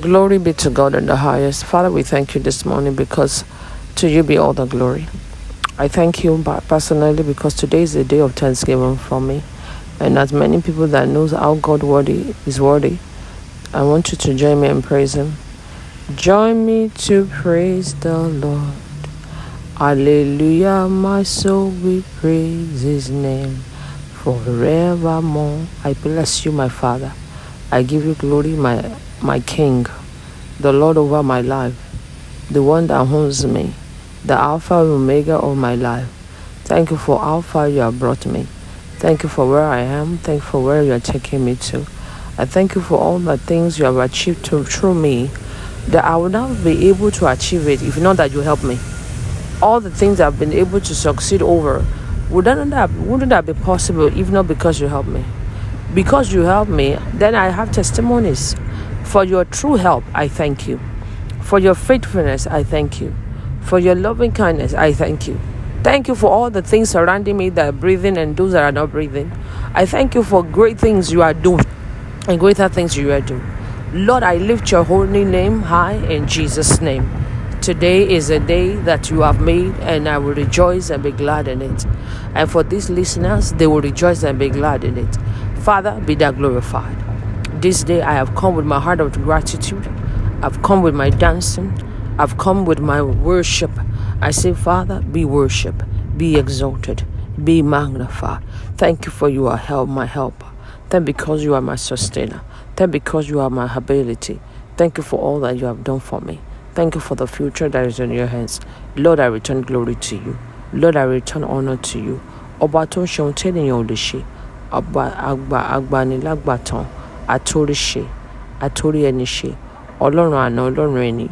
Glory be to God in the highest. Father, we thank you this morning because to you be all the glory. I thank you personally because today is a day of thanksgiving for me. And as many people that knows how God worthy is worthy, I want you to join me in praise Him. Join me to praise the Lord. Hallelujah, my soul we praise His name forevermore. I bless you, my Father. I give you glory, my my King, the Lord over my life, the one that owns me, the Alpha and Omega of my life. Thank you for how far you have brought me. Thank you for where I am. Thank you for where you are taking me to. I thank you for all the things you have achieved to, through me that I would not be able to achieve it if not that you help me. All the things I've been able to succeed over wouldn't that, wouldn't that be possible if not because you help me? Because you help me, then I have testimonies. For your true help, I thank you. For your faithfulness, I thank you. For your loving kindness, I thank you. Thank you for all the things surrounding me that are breathing and those that are not breathing. I thank you for great things you are doing and greater things you are doing. Lord, I lift your holy name high in Jesus' name. Today is a day that you have made, and I will rejoice and be glad in it. And for these listeners, they will rejoice and be glad in it. Father, be thou glorified. This day I have come with my heart of gratitude. I've come with my dancing. I've come with my worship. I say, Father, be worship, be exalted, be magnified. Thank you for you are help, my helper. Thank because you are my sustainer. Thank because you are my ability. Thank you for all that you have done for me. Thank you for the future that is in your hands. Lord, I return glory to you. Lord, I return honor to you. Ọba tó ń. Àgbànilágbàtàn. àtóríṣe àtórí ẹni ṣe ọlọ́run àná ọlọ́run ẹni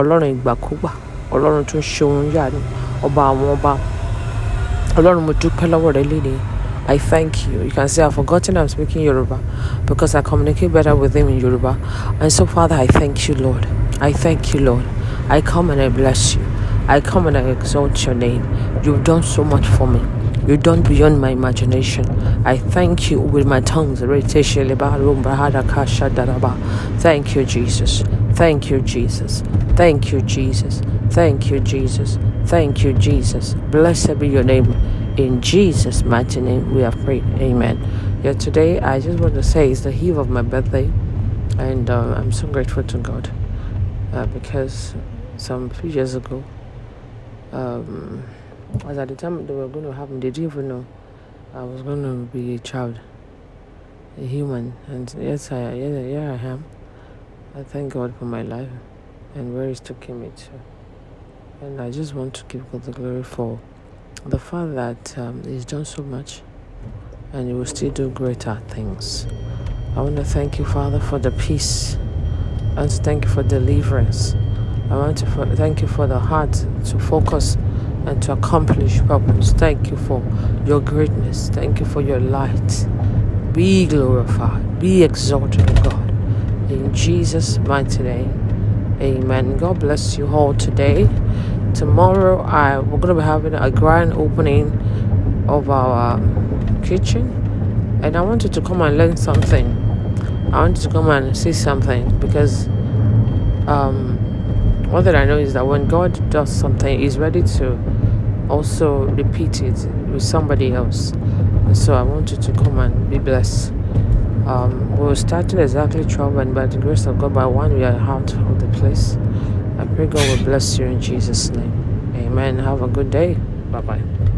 ọlọ́run ìgbàkúgbà ọlọ́run tó ń ṣe ohun yánu ọba àwọn ọba ọlọ́run mo dúpẹ́ lọ́wọ́ rẹ léde I thank you. You can see I've forgotten I'm speaking Yoruba because I communicate better with him in Yoruba. And so, Father, I thank you, Lord. I thank you, Lord. I come and I bless you. I come and I exalt your name. You've done so much for me. You've done beyond my imagination. I thank you with my tongues. Thank you, Jesus. Thank you, Jesus. Thank you, Jesus. Thank you, Jesus. Thank you, Jesus. Blessed be your name. In Jesus' mighty name, we have prayed. Amen. Yeah, today I just want to say it's the eve of my birthday, and uh, I'm so grateful to God uh, because some few years ago, um, as at the time they were going to me, they didn't even know I was going to be a child, a human. And yes, I, yeah, yeah, I am. I thank God for my life and where He's taking me to. And I just want to give God the glory for the fact that um, He's done so much and He will still do greater things. I want to thank you, Father, for the peace. I want to thank you for deliverance. I want to thank you for the heart to focus and to accomplish purpose. Thank you for your greatness. Thank you for your light. Be glorified. Be exalted, God. In Jesus' mighty name. Amen. God bless you all today. Tomorrow, I we're gonna be having a grand opening of our kitchen, and I wanted to come and learn something. I wanted to come and see something because um, that I know is that when God does something, He's ready to also repeat it with somebody else. So I want you to come and be blessed. Um, we're starting exactly 12, and by the grace of God, by one, we are out of the place. I pray God will bless you in Jesus' name. Amen. Have a good day. Bye bye.